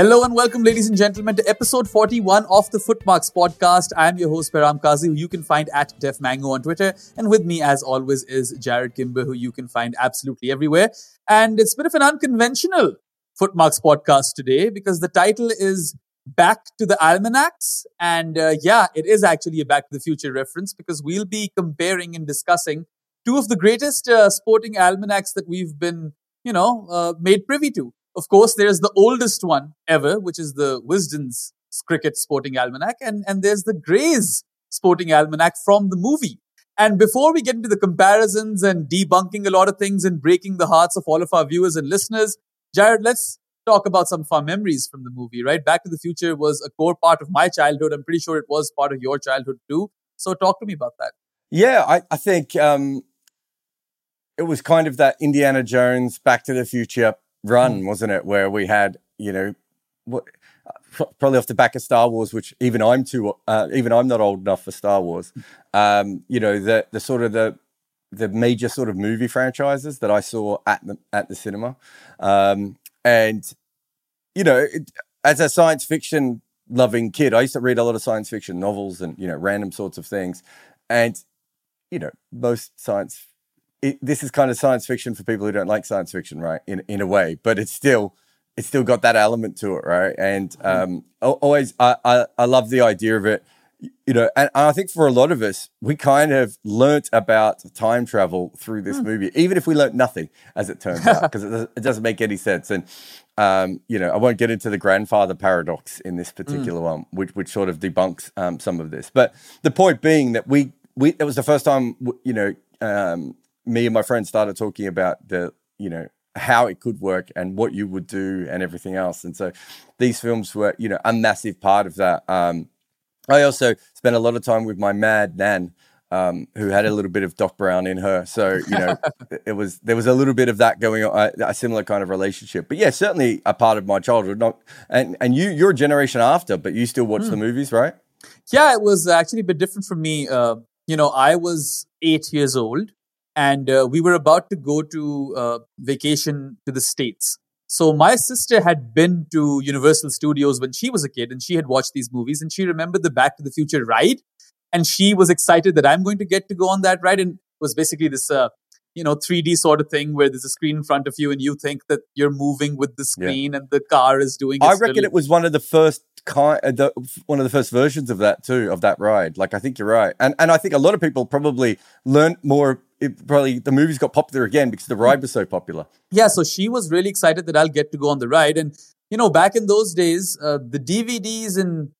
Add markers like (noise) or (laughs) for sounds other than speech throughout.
Hello and welcome, ladies and gentlemen, to episode 41 of the Footmarks podcast. I'm your host, Behram Qazi, who you can find at Def Mango on Twitter. And with me, as always, is Jarrod Kimber, who you can find absolutely everywhere. And it's a bit of an unconventional Footmarks podcast today because the title is Back to the Almanacs. And uh, yeah, it is actually a Back to the Future reference because we'll be comparing and discussing two of the greatest uh, sporting almanacs that we've been, you know, uh, made privy to. Of course, there's the oldest one ever, which is the Wisden's Cricket Sporting Almanac, and, and there's the Gray's Sporting Almanac from the movie. And before we get into the comparisons and debunking a lot of things and breaking the hearts of all of our viewers and listeners, Jarrod, let's talk about some of our memories from the movie, right? Back to the Future was a core part of my childhood. I'm pretty sure it was part of your childhood too. So talk to me about that. Yeah, I, I think um, it was kind of that Indiana Jones Back to the Future run, mm. wasn't it? Where we had, you know, what, probably off the back of Star Wars, which even I'm too, uh, even I'm not old enough for Star Wars. Um, you know, the the sort of the the major sort of movie franchises that I saw at the at the cinema, um, and you know, it, as a science fiction loving kid, I used to read a lot of science fiction novels and you know random sorts of things, and you know most science it, this is kind of science fiction for people who don't like science fiction, right? In in a way, but it's still it's still got that element to it, right? And mm-hmm. um, always, I, I, I love the idea of it. You know, and, I think for a lot of us, we kind of learnt about time travel through this mm. movie, even if we learnt nothing, as it turns out, because it, it, doesn't make any sense. And um, you know, I won't get into the grandfather paradox in this particular mm. one, which which sort of debunks um, some of this. But the point being that we we it was the first time you know um, me and my friends started talking about the, you know, how it could work and what you would do and everything else. And so these films were, you know, a massive part of that. Um, I also spent a lot of time with my mad nan, um, who had a little bit of Doc Brown in her. So you know, (laughs) it was there was a little bit of that going on, a, a, similar kind of relationship. But yeah, certainly a part of my childhood. Not and and you you're a generation after, but you still watch the hmm. movies, right? Yeah, it was actually a bit different for me. Uh, you know, I was eight years old and uh, we were about to go to uh, vacation to the states so my sister had been to universal studios when she was a kid and she had watched these movies and she remembered the back to the future ride and she was excited that i'm going to get to go on that ride and it was basically this uh, you know 3d sort of thing where there's a screen in front of you and you think that you're moving with the screen yeah. and the car is doing i reckon little... it was one of the first kind uh, the, one of the first versions of that too of that ride like i think you're right and and i think a lot of people probably learned more it probably the movies got popular again because the ride was so popular. Yeah, so she was really excited that I'll get to go on the ride, and you know, back in those days, uh, the DVDs and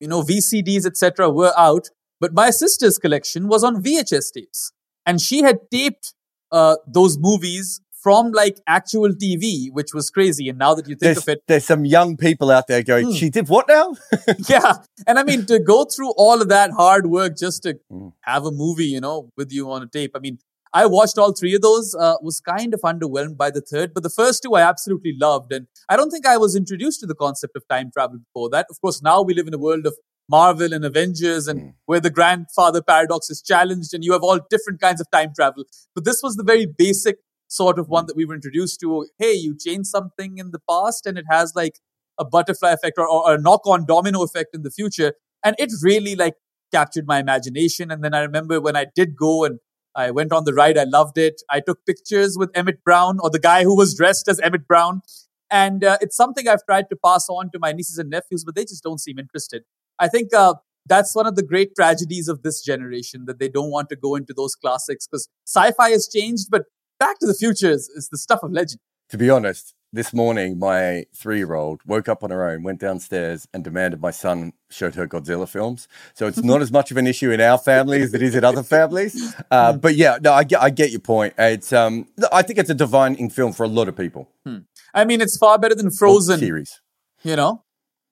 you know VCDs etc. were out, but my sister's collection was on VHS tapes, and she had taped uh, those movies from like actual TV, which was crazy. And now that you think there's, of it, there's some young people out there going, mm. "She did what now?" (laughs) yeah, and I mean to go through all of that hard work just to mm. have a movie, you know, with you on a tape. I mean, I watched all three of those. Uh, was kind of underwhelmed by the third, but the first two I absolutely loved, and I don't think I was introduced to the concept of time travel before that. Of course, now we live in a world of Marvel and Avengers and mm. where the grandfather paradox is challenged and you have all different kinds of time travel. But this was the very basic sort of one that we were introduced to. Hey, you change something in the past and it has like a butterfly effect or, or a knock on domino effect in the future. And it really like captured my imagination. And then I remember when I did go and I went on the ride. I loved it. I took pictures with Emmett Brown or the guy who was dressed as Emmett Brown. And uh, it's something I've tried to pass on to my nieces and nephews, but they just don't seem interested. I think uh, that's one of the great tragedies of this generation that they don't want to go into those classics because sci-fi has changed, but Back to the Future is, is the stuff of legend. To be honest, this morning my three-year-old woke up on her own, went downstairs, and demanded my son showed her Godzilla films. So it's not as much of an issue in our family as it is in other families. Uh, hmm. but yeah, no, I get, I get your point. It's um, I think it's a defining film for a lot of people. Hmm. I mean, it's far better than Frozen series. You know,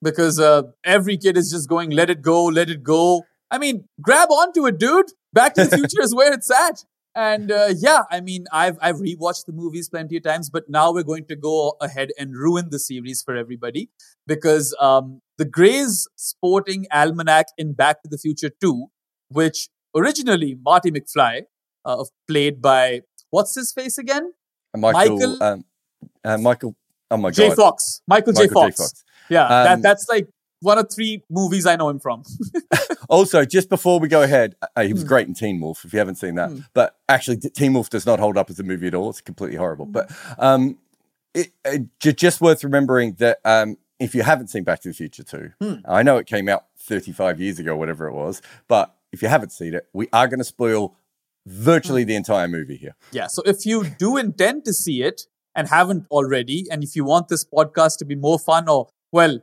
because uh, every kid is just going, "Let it go, let it go." I mean, grab onto it, dude. Back to the (laughs) Future is where it's at. And uh, yeah, I mean, I've I've rewatched the movies plenty of times, but now we're going to go ahead and ruin the series for everybody because um, the Gray's Sporting Almanac in Back to the Future 2, which originally Marty McFly, uh, played by what's his face again? Michael. Michael. Um, uh, Michael. Oh my god. J. Fox. Michael, Michael J. Fox. J. Fox. Yeah, Um, that, that's like one of three movies I know him from. (laughs) Also, just before we go ahead, uh, he was Hmm. great in Teen Wolf. If you haven't seen that, Hmm. but actually, Teen Wolf does not hold up as a movie at all. It's completely horrible. But um, it, it, ju- just worth remembering that um, if you haven't seen Back to the Future 2, Hmm. I know it came out 35 years ago, whatever it was, but if you haven't seen it, we are going to spoil Hmm. virtually the entire movie here. Yeah. So if you do intend to see it and haven't already, and if you want this podcast to be more fun or, well,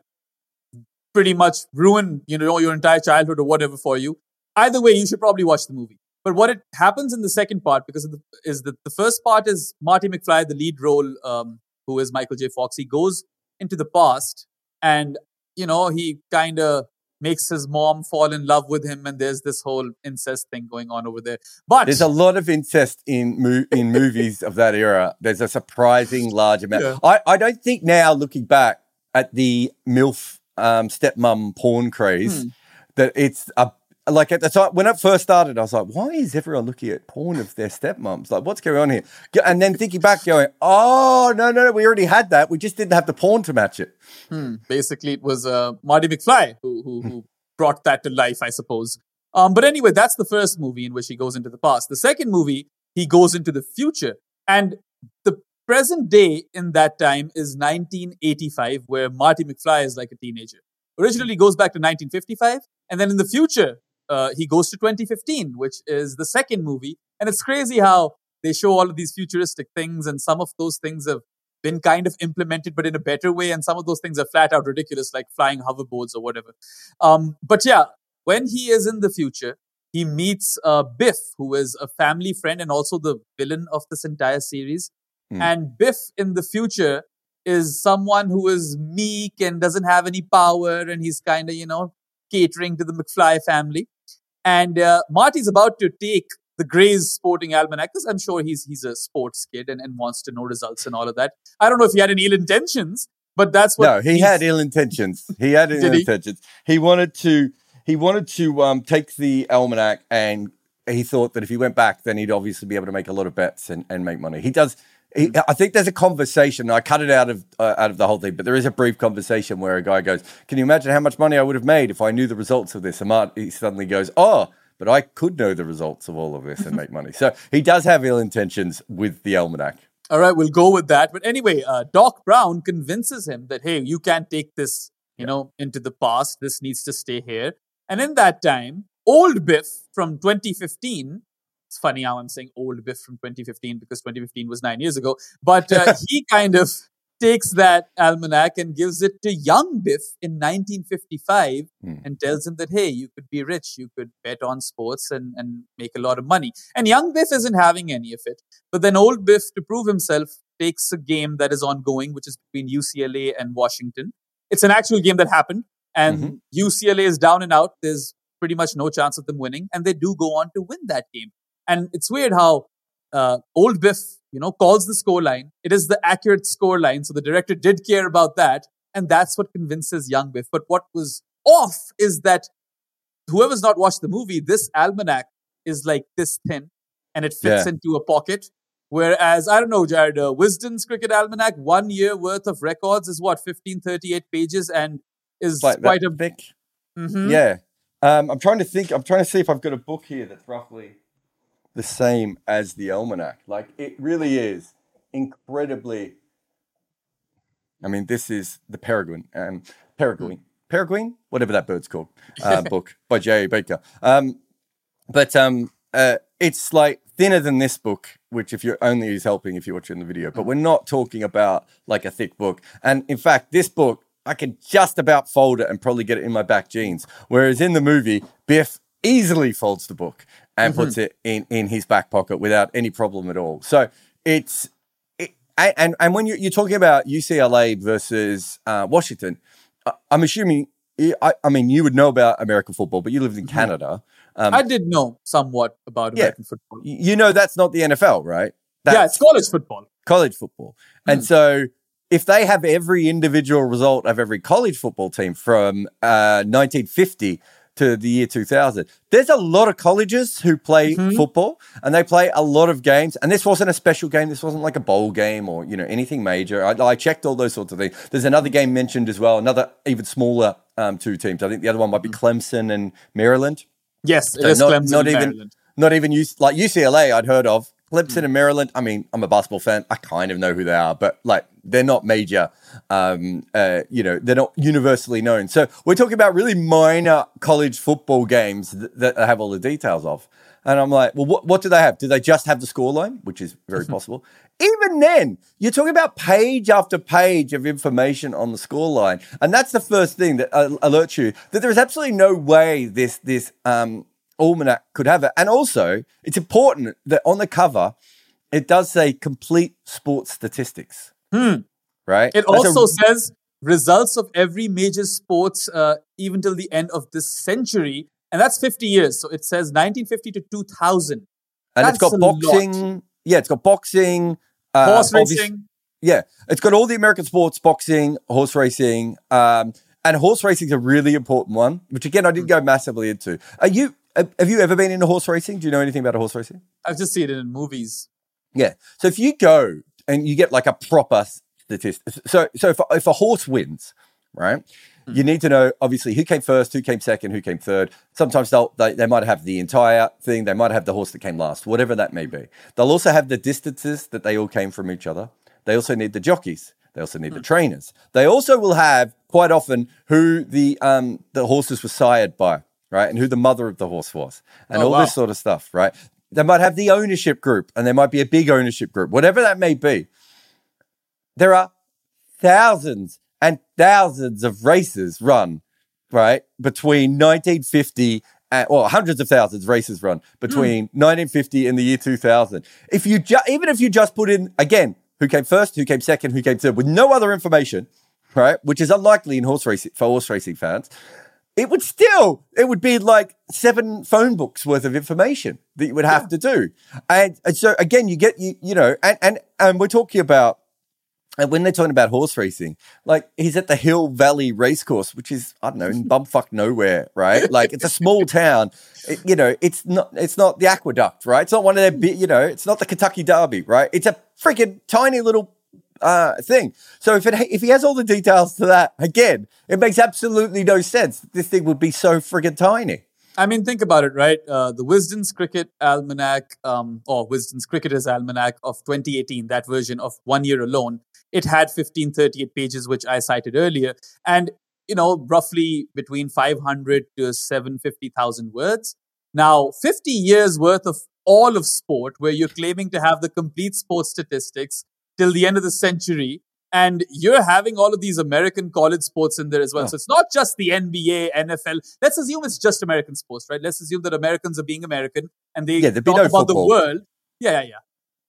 pretty much ruin, you know, your entire childhood or whatever for you, either way, you should probably watch the movie. But what it happens in the second part, because of the, is that the first part is Marty McFly, the lead role, um, who is Michael J. Fox. He goes into the past and, you know, he kind of makes his mom fall in love with him. And there's this whole incest thing going on over there. But There's a lot of incest in mo- in movies of that era. There's a surprising large amount. Yeah. I, I don't think now, looking back at the MILF um, stepmom porn craze, Hmm. that it's a like at the time when it first started, I was like, why is everyone looking at porn of their stepmoms? Like, what's going on here? And then thinking back, going, oh, no, no, no, we already had that. We just didn't have the porn to match it. Hmm. Basically, it was uh, Marty McFly who, who, who brought that to life, I suppose. Um, but anyway, that's the first movie in which he goes into the past. The second movie, he goes into the future. And the present day in that time is 1985, where Marty McFly is like a teenager. Originally goes back to 1955. And then in the future, uh, he goes to 2015, which is the second movie. And it's crazy how they show all of these futuristic things, and some of those things have been kind of implemented, but in a better way. And some of those things are flat out ridiculous, like flying hoverboards or whatever. Um, but yeah, when he is in the future, he meets uh, Biff, who is a family friend and also the villain of this entire series. Hmm. And Biff in the future is someone who is meek and doesn't have any power, and he's kind of, you know, catering to the McFly family. And uh, Marty's about to take the Gray's Sporting Almanac because I'm sure he's he's a sports kid and, and wants to know results and all of that. I don't know if he had any ill intentions, but that's what no, he had ill intentions. He had (laughs) ill he? intentions. He wanted to he wanted to um, take the almanac and he thought that if he went back, then he'd obviously be able to make a lot of bets and, and make money. He does. He, I think there's a conversation. I cut it out of uh, out of the whole thing, but there is a brief conversation where a guy goes, "Can you imagine how much money I would have made if I knew the results of this?" And Mart, he suddenly goes, "Oh, but I could know the results of all of this and (laughs) make money." So he does have ill intentions with the almanac. All right, we'll go with that. But anyway, uh, Doc Brown convinces him that, hey, you can't take this, you know, into the past. This needs to stay here. And in that time, old Biff from 2015, it's funny how I'm saying old Biff from 2015 because 2015 was nine years ago, but uh, (laughs) he kind of takes that almanac and gives it to young Biff in 1955 Hmm. and tells him that, hey, you could be rich, you could bet on sports and, and make a lot of money. And young Biff isn't having any of it. But then old Biff, to prove himself, takes a game that is ongoing, which is between UCLA and Washington. It's an actual game that happened, and UCLA is down and out. There's pretty much no chance of them winning, and they do go on to win that game. And it's weird how uh, old Biff, you know, calls the score line. It is the accurate score line, so the director did care about that, and that's what convinces young Biff. But what was off is that whoever's not watched the movie, this almanac is like this thin, and it fits Yeah. into a pocket. Whereas, I don't know, Jarrod, uh, Wisden's Cricket Almanac, one year worth of records is what, 1538 pages and is like quite a. thick. Mhm. Yeah. Um, I'm trying to think. I'm trying to see if I've got a book here that's roughly the same as the almanac. Like it really is incredibly. I mean, this is the Peregrine and Peregrine, Peregrine, whatever that bird's called, uh, (laughs) book by J. A. Baker. Um, but um, uh, it's like thinner than this book, which if you're only is helping if you're watching the video. But we're not talking about like a thick book. And in fact, this book I can just about fold it and probably get it in my back jeans. Whereas in the movie, Biff easily folds the book and puts it in in his back pocket without any problem at all. So it's it, and and- when you're, you're talking about UCLA versus uh, Washington, I- I'm assuming. I, I mean, you would know about American football, but you lived in Canada. Um, I did know somewhat about Yeah. American football. you know that's not the NFL, right? That's yeah, it's college football. college football. And so if they have every individual result of every college football team from uh, 1950 to the year 2000. There's a lot of colleges who play Mhm. football and they play a lot of games. And this wasn't a special game. This wasn't like a bowl game or, you know, anything major. I, I checked all those sorts of things. There's another game mentioned as well, another even smaller um, two teams. I think the other one might be Clemson and Maryland. Yes, it So is not- Clemson not and even- Maryland. Not even U- like UCLA, I'd heard of. Clemson Hmm. and Maryland. I mean, I'm a basketball fan. I kind of know who they are, but like they're not major. Um, uh, you know, they're not universally known. So we're talking about really minor college football games that, that I have all the details of. And I'm like, well, what, what do they have? Do they just have the scoreline, which is very possible? Even then, you're talking about page after page of information on the scoreline, and that's the first thing that uh, alerts you that there is absolutely no way this this um, almanac could have it. And also, it's important that on the cover, it does say complete sports statistics. Hmm. Right? It That's a- also says results of every major sports, uh, even till the end of this century, and that's 50 years. So it says 1950 to 2000. and it's got that's a lot. boxing. Yeah, it's got boxing. Uh, Horse racing. Yeah, it's got all the American sports, boxing, horse racing, um, and horse racing is a really important one, which again I didn't go massively into. Are you? Have you ever been into horse racing? Do you know anything about horse racing? I've just seen it in movies. Yeah. So if you go and you get like a proper statistic, so so if, if a horse wins, right, you need to know obviously who came first, who came second, who came third. Sometimes they'll they, they might have the entire thing. They might have the horse that came last, whatever that may be. They'll also have the distances that they all came from each other. They also need the jockeys. They also need the trainers. They also will have quite often who the um the horses were sired by, right, and who the mother of the horse was, and Oh, all wow. this sort of stuff, right. They might have the ownership group, and there might be a big ownership group, whatever that may be. There are thousands and thousands of races run, right, between 1950 and, well, hundreds of thousands of races run between hmm. 1950 and the year 2000. If you ju- even if you just put in again, who came first, who came second, who came third, with no other information, right, which is unlikely in horse racing for horse racing fans, it would still it would be like seven phone books worth of information that you would have to do. And, and so again you get you you know and and and we're talking about and when they're talking about horse racing like he's at the hill valley racecourse which is i don't know in (laughs) bumfuck nowhere right? Like it's a small (laughs) town. It- you know it's not it's not the aqueduct right? It's not one of their big you know it's not the kentucky derby right? It's a freaking tiny little uh, thing. So if it if he has all the details to that, again, it makes absolutely no sense. This thing would be so friggin' tiny. I mean, think about it, right? Uh, the Wisden's Cricket Almanac, um, or Wisden's Cricketer's Almanac of 2018, that version of one year alone, it had 1538 pages, which I cited earlier, and you know, roughly between 500 to 750,000 words. Now, 50 years worth of all of sport, where you're claiming to have the complete sports statistics till the end of the century, and you're having all of these American college sports in there as well. Oh. So it's not just the NBA, NFL. Let's assume it's just American sports, right? Let's assume that Americans are being American and they Yeah, talk no about football. the world. Yeah, yeah, yeah.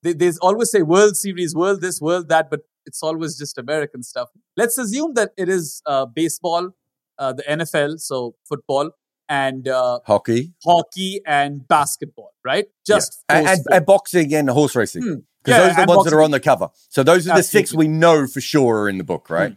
They, they always say World Series, World this, World that, but it's always just American stuff. Let's assume that it is uh, baseball, uh, the NFL, so football, and uh, Hockey hockey and basketball, right? Just Yeah. and, and, and boxing and horse racing. Hmm. Because Yeah, those are the ones that are on the cover. So those are the six we know for sure are in the book, right?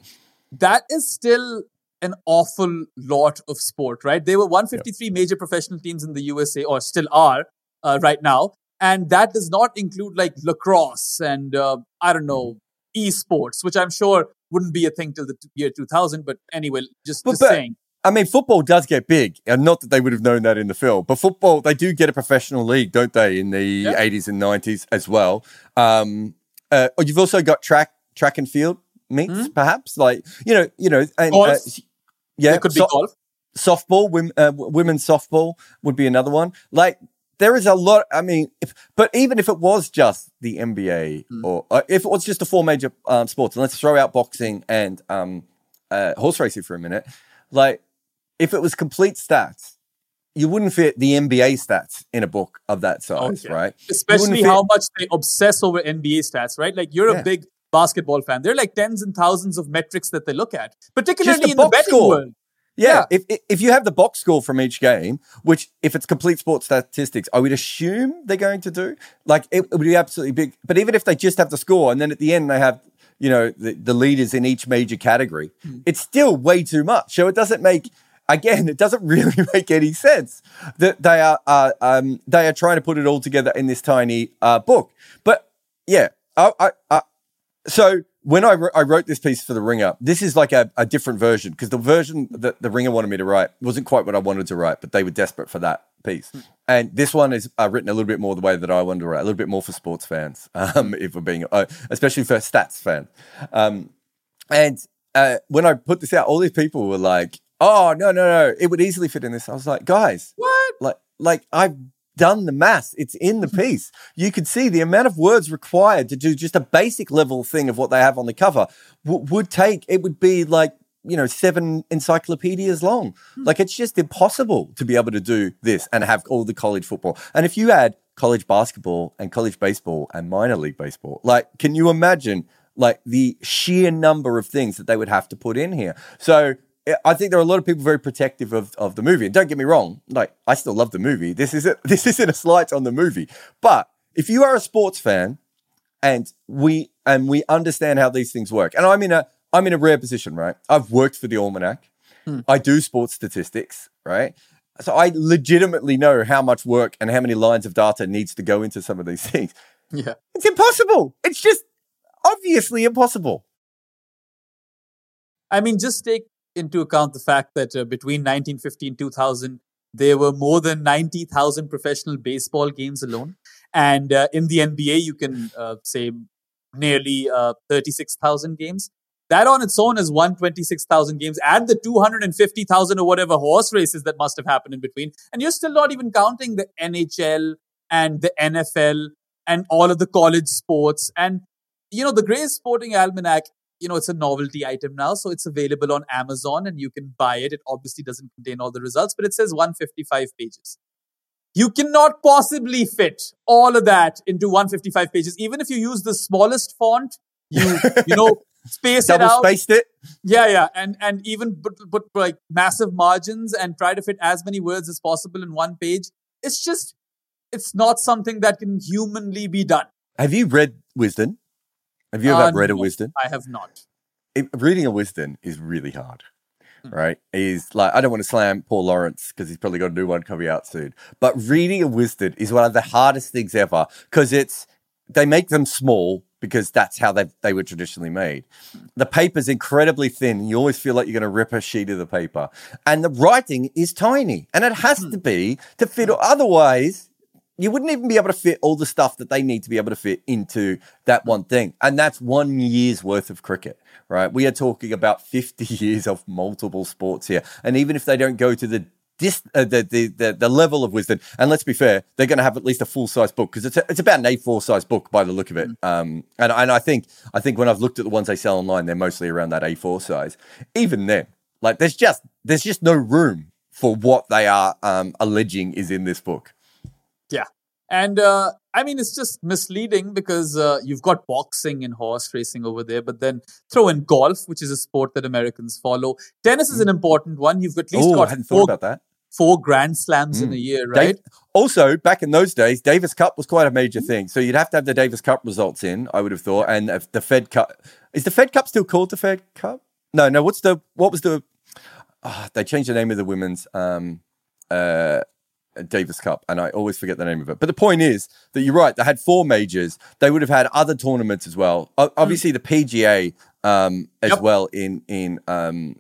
that is still an awful lot of sport, right? There were 153 major professional teams in the USA, or still are uh, right now, and that does not include like lacrosse and uh, I don't know esports, which I'm sure wouldn't be a thing till the t- year 2000. But anyway, just, But- just but- saying. I mean, football does get big, and not that they would have known that in the film, but football, they do get a professional league, don't they, in the Yeah. 80s and 90s as well. Um, uh, you've also got track track and field meets, Hmm. perhaps, like, you know, you know, and, uh, yeah, There could be so- golf. softball, women, uh, women's softball would be another one. Like there is a lot. I mean, if, but even if it was just the NBA Mm. or uh, if it was just the four major um, sports, and let's throw out boxing and um, uh, horse racing for a minute, like if it was complete stats. You wouldn't fit the NBA stats in a book of that size, Okay. right? Especially fit- how much they obsess over NBA stats, right? Like you're Yeah. a big basketball fan. There are like tens and thousands of metrics that they look at, particularly the in the betting score. world. Yeah, Yeah. If, if you have the box score from each game, which if it's complete sports statistics, I would assume they're going to do. Like it, it would be absolutely big. But even if they just have the score and then at the end they have, you know, the, the leaders in each major category, Hmm. it's still way too much. So it doesn't make again, it doesn't (laughs) really make any sense that they are uh, um, they are trying to put it all together in this tiny uh, book. But yeah, I, I, I so when I, I wrote this piece for the Ringer, this is like a, a different version because the version that the Ringer wanted me to write wasn't quite what I wanted to write, but they were desperate for that piece. And this one is uh, written a little bit more the way that I wanted to write, a little bit more for sports fans, (laughs) um, if we're being, uh, especially for stats fans. Um, and uh, when I put this out, all these people were like, "Oh no, no, no! It would easily fit in this." I was like, "Guys, What? like, like I've done the math. It's in the (laughs) piece. You could see the amount of words required to do just a basic level thing of what they have on the cover w- would take. It would be like you know seven encyclopedias long. Hmm. Like it's just impossible to be able to do this and have all the college football. And if you add college basketball and college baseball and minor league baseball, like, can you imagine? Like the sheer number of things that they would have to put in here. So I- think there are a lot of people very protective of, of the movie. And don't get me wrong, like I still love the movie. This isn't (laughs) this isn't a slight on the movie. But if you are a sports fan and we and we understand how these things work, and I'm in a I'm in a rare position, right? I've worked for the Almanac. Hmm. I do sports statistics, right? So I legitimately know how much work and how many lines of data needs to go into some of these (laughs) things. Yeah. It's impossible. It's just obviously impossible. I mean, just take into account the fact that uh, between 1950 and 2000, there were more than 90,000 professional baseball games alone. And uh, in the NBA, you can uh, say nearly uh, 36,000 games. That on its own is 126,000 games. Add the 250,000 or whatever horse races that must have happened in between. And you're still not even counting the NHL and the NFL and all of the college sports. And, you know, the Gray's Sporting Almanac you know, it's a novelty item now, so it's available on Amazon and you can buy it. It obviously doesn't contain all the results, but it says 155 pages. You cannot possibly fit all of that into 155 pages. Even if you use the smallest font, you (laughs) you know space it Double out. spaced it. Yeah, yeah, and and even put, put like massive margins and try to fit as many words as possible in one page. It's just it's not something that can humanly be done. Have you read Wisden? Have you ever Uh, read a. Wisden? I have not. It, reading a Wisden is really hard, Hmm. right? Is like I don't want to slam Paul Lawrence because he's probably got a new one coming out soon. But reading a Wisden is one of the hardest things ever because it's they make them small because that's how they they were traditionally made. The paper's incredibly thin. And you always feel like you're going to rip a sheet of the paper, and the writing is tiny, and it has to be to fit. Otherwise, you wouldn't even be able to fit all the stuff that they need to be able to fit into that one thing. And that's one year's worth of cricket, right? We are talking about (laughs) 50 years of multiple sports here. And even if they don't go to the dis, uh, the, the, the, the level of Wisden, and let's be fair, they're going to have at least a full size book because it's, a, it's about an A4 size book by the look of it. Um, and, and I think, I think when I've looked at the ones they sell online, they're mostly around that A4 size. Even then, like there's just, there's just no room for what they are um, alleging is in this book. Yeah. And uh, I mean, it's just misleading because uh, you've got boxing and horse racing over there, but then throw in golf, which is a sport that Americans follow. Tennis is an important one. You've at least Oh, I got hadn't thought four, about that. four Grand Slams in Mm. a year, Dave- right? also, back in those days, Davis Cup was quite a major Mm-hmm. thing. So you'd have to have the Davis Cup results in, I would have thought. And if the Fed Cup is the Fed Cup still called the Fed Cup? No, no. What's the what was the? ah, they changed the name of the women's um, uh, Davis Cup, and I always forget the name of it. But the point is that you're right. They had four majors. They would have had other tournaments as well. O- Obviously, the PGA um, as Yep. well in in um,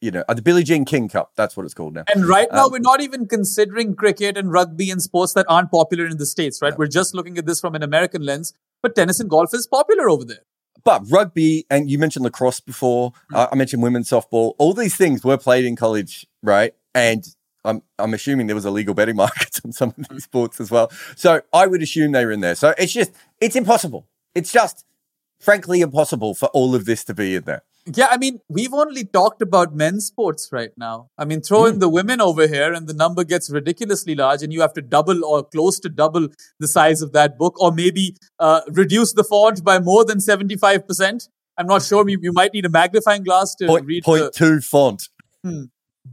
you know uh, the Billie Jean King Cup. That's what it's called now. And right now, Um, we're not even considering cricket and rugby and sports that aren't popular in the States, right? We're just looking at this from an American lens, but tennis and golf is popular over there. But rugby, and you mentioned lacrosse before. Uh, I mentioned women's softball. All these things were played in college, right? And I'm I'm assuming there was a legal betting (laughs) market on some of these sports as well. So I would assume they were in there. So it's just it's impossible. It's just frankly impossible for all of this to be in there. Yeah, I mean, we've only talked about men's sports right now. I mean, throw in the women over here and the number gets ridiculously large and you have to double or close to double the size of that book or maybe uh, reduce the font by more than 75%. I'm not sure. You, you might need a magnifying glass to Point, read point the, two font.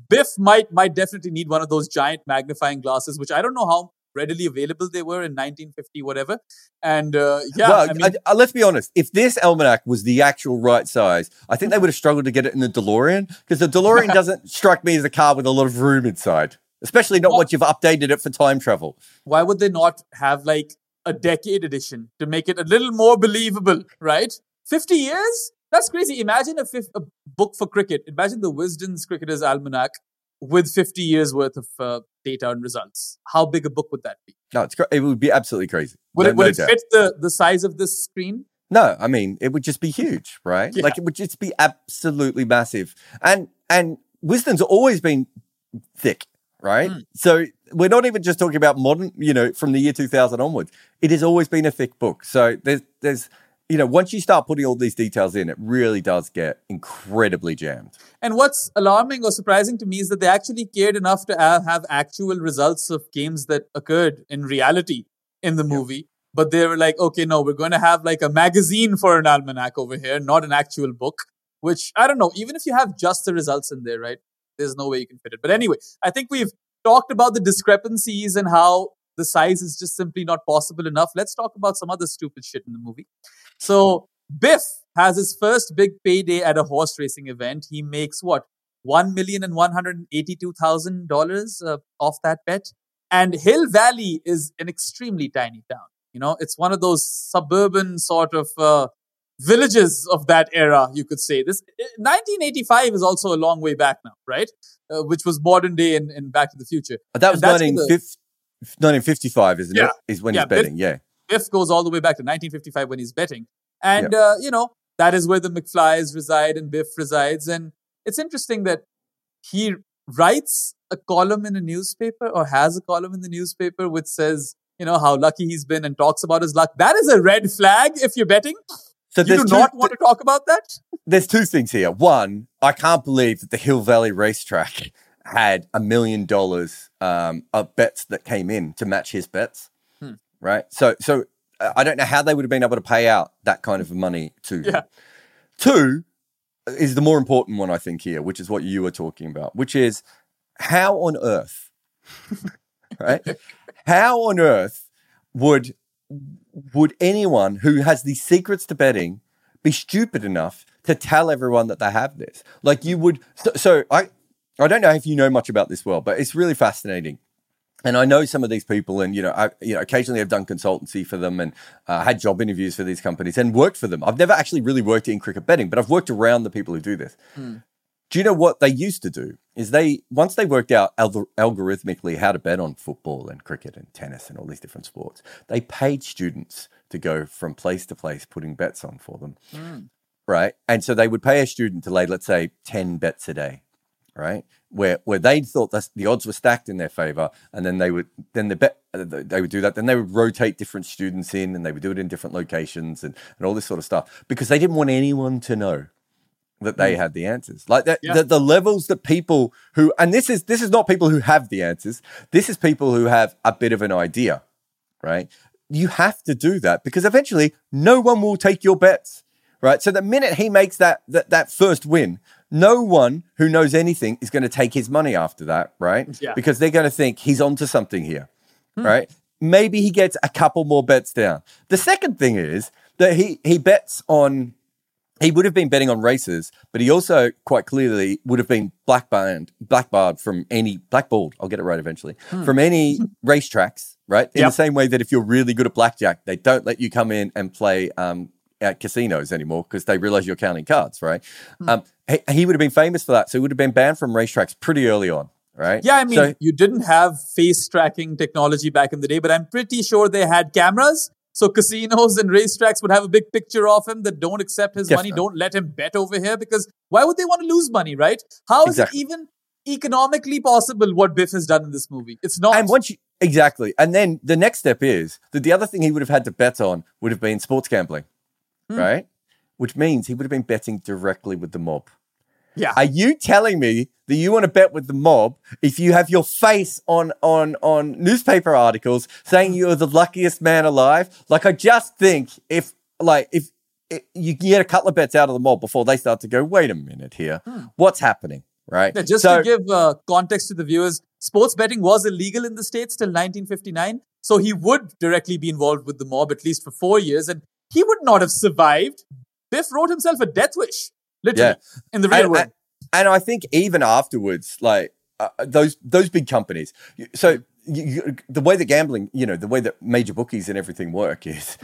Biff might might definitely need one of those giant magnifying glasses, which I don't know how readily available they were in 1950, whatever. And uh, yeah, well, I mean, I- I- let's be honest. If this almanac was the actual right size, I think they would have struggled to get it in the DeLorean because the DeLorean (laughs) doesn't strike me as a car with a lot of room inside, especially not Well- once you've updated it for time travel. why would they not have like a decade edition to make it a little more believable, right? 50 years? That's crazy. Imagine a, a book for cricket. Imagine the Wisden's Cricketer's Almanac with 50 years worth of uh, data and results. How big a book would that be? No, it's it would be absolutely crazy. Would No- it, would no it doubt. fit the, the size of this screen? No, I mean it would just be huge, right? Yeah. Like it would just be absolutely massive. And and Wisden's always been thick, right? Mm. So we're not even just talking about modern, you know, from the year 2000 onwards. It has always been a thick book. So there's there's you know, once you start putting all these details in, it really does get incredibly jammed. And what's alarming or surprising to me is that they actually cared enough to have, actual results of games that occurred in reality in the movie. But they were like, okay, no, we're going to have like a magazine for an almanac over here, not an actual book. Which I don't know. Even if you have just the results in there, right? There's no way you can fit it. But anyway, I think we've talked about the discrepancies and how the size is just simply not possible enough. Let's talk about some other stupid shit in the movie. So Biff has his first big payday at a horse racing event. He makes what one million and one hundred eighty-two thousand dollars uh, off that bet. And Hill Valley is an extremely tiny town. You know, it's one of those suburban sort of uh, villages of that era. You could say this. 1985 is also a long way back now, right? Uh, which was modern day in, in Back to the Future. But that was And that's when the- 1955, isn't Yeah. it? Is when Yeah, he's Biff- betting. Yeah. Biff goes all the way back to 1955 when he's betting. And, uh, you know, that is where the McFlys reside and Biff resides. And it's interesting that he writes a column in a newspaper or has a column in the newspaper which says, you know, how lucky he's been and talks about his luck. That is a red flag if you're betting. So You do two, not want to talk about that. there's two things here. One, I can't believe that the Hill Valley racetrack had a million dollars um, of bets that came in to match his bets. Right. So, so uh, I don't know how they would have been able to pay out that kind of money to him. Yeah. Two is the more important one, I think, here, which is what you were talking about, which is how on earth, (laughs) right? How on earth would would anyone who has these secrets to betting be stupid enough to tell everyone that they have this? Like you would. So, so I, I don't know if you know much about this world, but it's really fascinating. And I know some of these people, and you know, I you know, occasionally I've done consultancy for them and uh, had job interviews for these companies and worked for them. I've never actually really worked in cricket betting, but I've worked around the people who do this. Do you know what they used to do? Is they once they worked out algor- algorithmically how to bet on football and cricket and tennis and all these different sports, they paid students to go from place to place putting bets on for them, right? And so they would pay a student to lay, let's say, ten bets a day, right? Where where they thought that the odds were stacked in their favor, and then they would then the bet uh, they would do that. Then they would rotate different students in, and they would do it in different locations and and all this sort of stuff because they didn't want anyone to know that they had the answers. Like that, Yeah. the, the levels that people who, and this is this is not people who have the answers. This is people who have a bit of an idea, right? You have to do that because eventually no one will take your bets, right? So the minute he makes that that, that first win, no one who knows anything is going to take his money after that, right? Yeah. Because they're going to think he's onto something here, right? Maybe he gets a couple more bets down. The second thing is that he he bets on he would have been betting on races, but he also quite clearly would have been blackbarred, blackbarred from any blackballed. I'll get it right eventually from any racetracks, right? In Yep. the same way that if you're really good at blackjack, they don't let you come in and play um, at casinos anymore because they realize you're counting cards, right? Um, he, he would have been famous for that, so he would have been banned from racetracks pretty early on, right? Yeah, I mean, So- you didn't have face tracking technology back in the day, but I'm pretty sure they had cameras. So casinos and racetracks would have a big picture of him that don't accept his money, don't let him bet over here because why would they want to lose money, right? How is Exactly. it even economically possible what Biff has done in this movie? It's not. And once you exactly, and then the next step is that the other thing he would have had to bet on would have been sports gambling, Hmm. right? Which means he would have been betting directly with the mob. yeah. Are you telling me that you want to bet with the mob if you have your face on on on newspaper articles saying hmm. you're the luckiest man alive? Like I just think if like if, if you can get a couple of bets out of the mob before they start to go, wait a minute here, hmm. what's happening? right? Just So- to give uh, context to the viewers, sports betting was illegal in the States till 1959. So he would directly be involved with the mob at least for four years, and he would not have survived. Biff wrote himself a death wish, literally, in the real and, world. and, and I think even afterwards, like uh, those those big companies. So you, you, the way that gambling, you know, the way that major bookies and everything work is,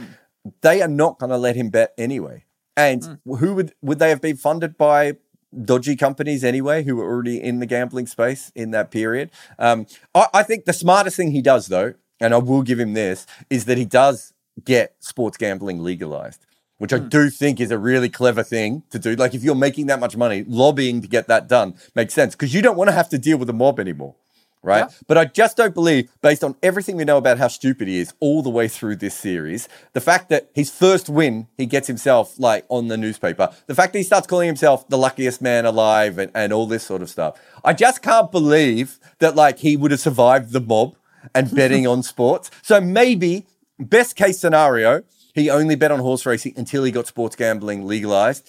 they are not going to let him bet anyway. And who would would they have been funded by? Dodgy companies anyway, who were already in the gambling space in that period. Um, I, I think the smartest thing he does, though, and I will give him this, is that he does get sports gambling legalized which I hmm. do think is a really clever thing to do. Like, if you're making that much money, lobbying to get that done makes sense because you don't want to have to deal with the mob anymore. Right. Yeah. But I just don't believe, based on everything we know about how stupid he is all the way through this series, the fact that his first win, he gets himself like on the newspaper, the fact that he starts calling himself the luckiest man alive and, and all this sort of stuff. I just can't believe that like he would have survived the mob and betting (laughs) on sports. So maybe, best case scenario, he only bet on horse racing until he got sports gambling legalized.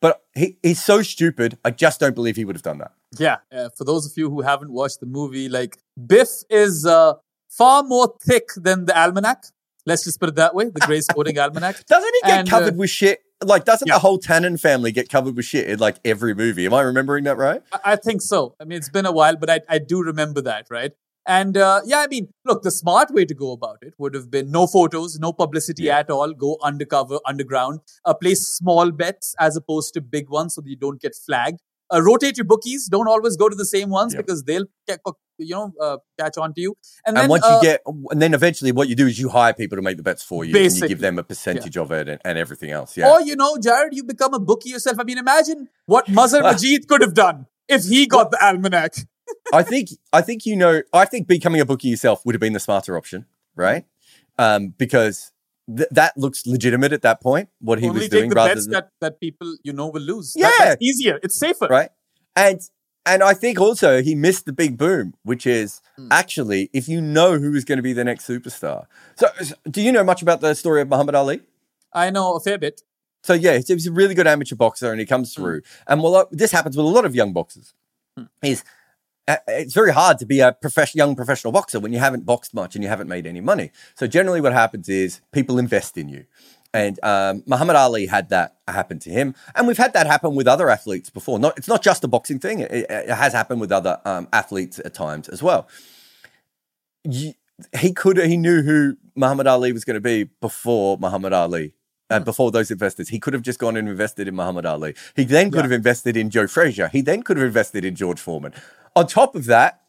But he, he's so stupid, I just don't believe he would have done that. Yeah, uh, for those of you who haven't watched the movie, like Biff is uh, far more thick than the almanac. Let's just put it that way, the Gray (laughs) Sporting Almanac. Doesn't he get And, covered uh, with shit? Like, doesn't yeah. the whole Tannen family get covered with shit in like every movie? Am I remembering that right? I- I think so. I mean, it's been a while, but I, I do remember that, right? And uh, yeah, I mean, look, the smart way to go about it would have been no photos, no publicity Yeah. at all, go undercover, underground, uh, place small bets as opposed to big ones so that you don't get flagged. Uh, rotate your bookies. Don't always go to the same ones Yeah. because they'll you know uh, catch on to you. And, And then once uh, you get, and then eventually what you do is you hire people to make the bets for you and you give them a percentage of it and, and everything else. Yeah. Or, you know, Jarrod, you become a bookie yourself. I mean, imagine what Mazhar (laughs) Majeed could have done if he got the almanac. I think I think you know I think becoming a bookie yourself would have been the smarter option, right? Um, because th- that looks legitimate at that point. What he Only was doing, the rather bets than that, that people you know will lose. Yeah. That- that's easier. It's safer. right, and and I think also he missed the big boom, which is Hmm. actually if you know who is going to be the next superstar. So, do you know much about the story of Muhammad Ali? I know a fair bit. So yeah, he's, a really good amateur boxer, and he comes through. And well, this happens with a lot of young boxers. Is uh, it's very hard to be a profession, young professional boxer when you haven't boxed much and you haven't made any money. So generally, what happens is people invest in you. And um, Muhammad Ali had that happen to him, and we've had that happen with other athletes before. Not, it's not just a boxing thing; it, it- has happened with other um, athletes at times as well. You- he could, he knew who Muhammad Ali was going to be before Muhammad Ali uh, before those investors. He could have just gone and invested in Muhammad Ali. He then could Yeah. have invested in Joe Frazier. He then could have invested in George Foreman. On top of that,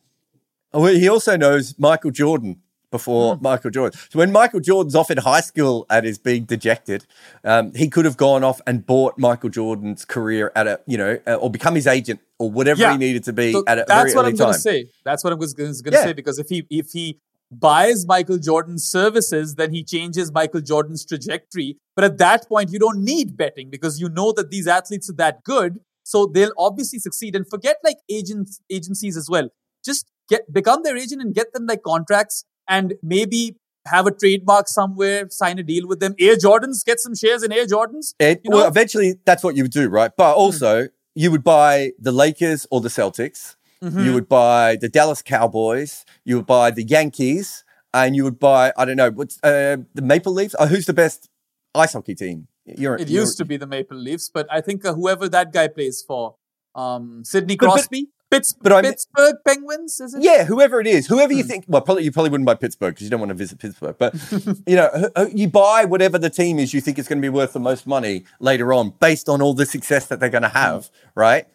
he also knows Michael Jordan before Michael Jordan. So when Michael Jordan's off in high school and is being dejected, um, he could have gone off and bought Michael Jordan's career at a, you know, uh, or become his agent or whatever Yeah. he needed to be So at a time. that's very what early I'm going time. to say. That's what I was going to Yeah. say because if he if he buys Michael Jordan's services, then he changes Michael Jordan's trajectory. But at that point, you don't need betting because you know that these athletes are that good, so they'll obviously succeed. And forget like agents agencies as well. Just get become their agent and get them like contracts and maybe have a trademark somewhere, sign a deal with them. Air Jordans, get some shares in Air Jordans. It, You know- well, eventually, that's what you would do, right? But also, you would buy the Lakers or the Celtics. Mm-hmm. You would buy the Dallas Cowboys. You would buy the Yankees, and you would buy I don't know what's uh, the Maple Leafs. Oh, who's the best ice hockey team? You're, It used to be the Maple Leafs, but I think uh, whoever that guy plays for, um, Sidney But- but- Crosby, Pitts, but Pittsburgh Penguins, is it? Yeah, whoever it is, whoever you Hmm. think. Well, probably you probably wouldn't buy Pittsburgh because you don't want to visit Pittsburgh. But (laughs) you know, you buy whatever the team is you think is going to be worth the most money later on, based on all the success that they're going to have, right?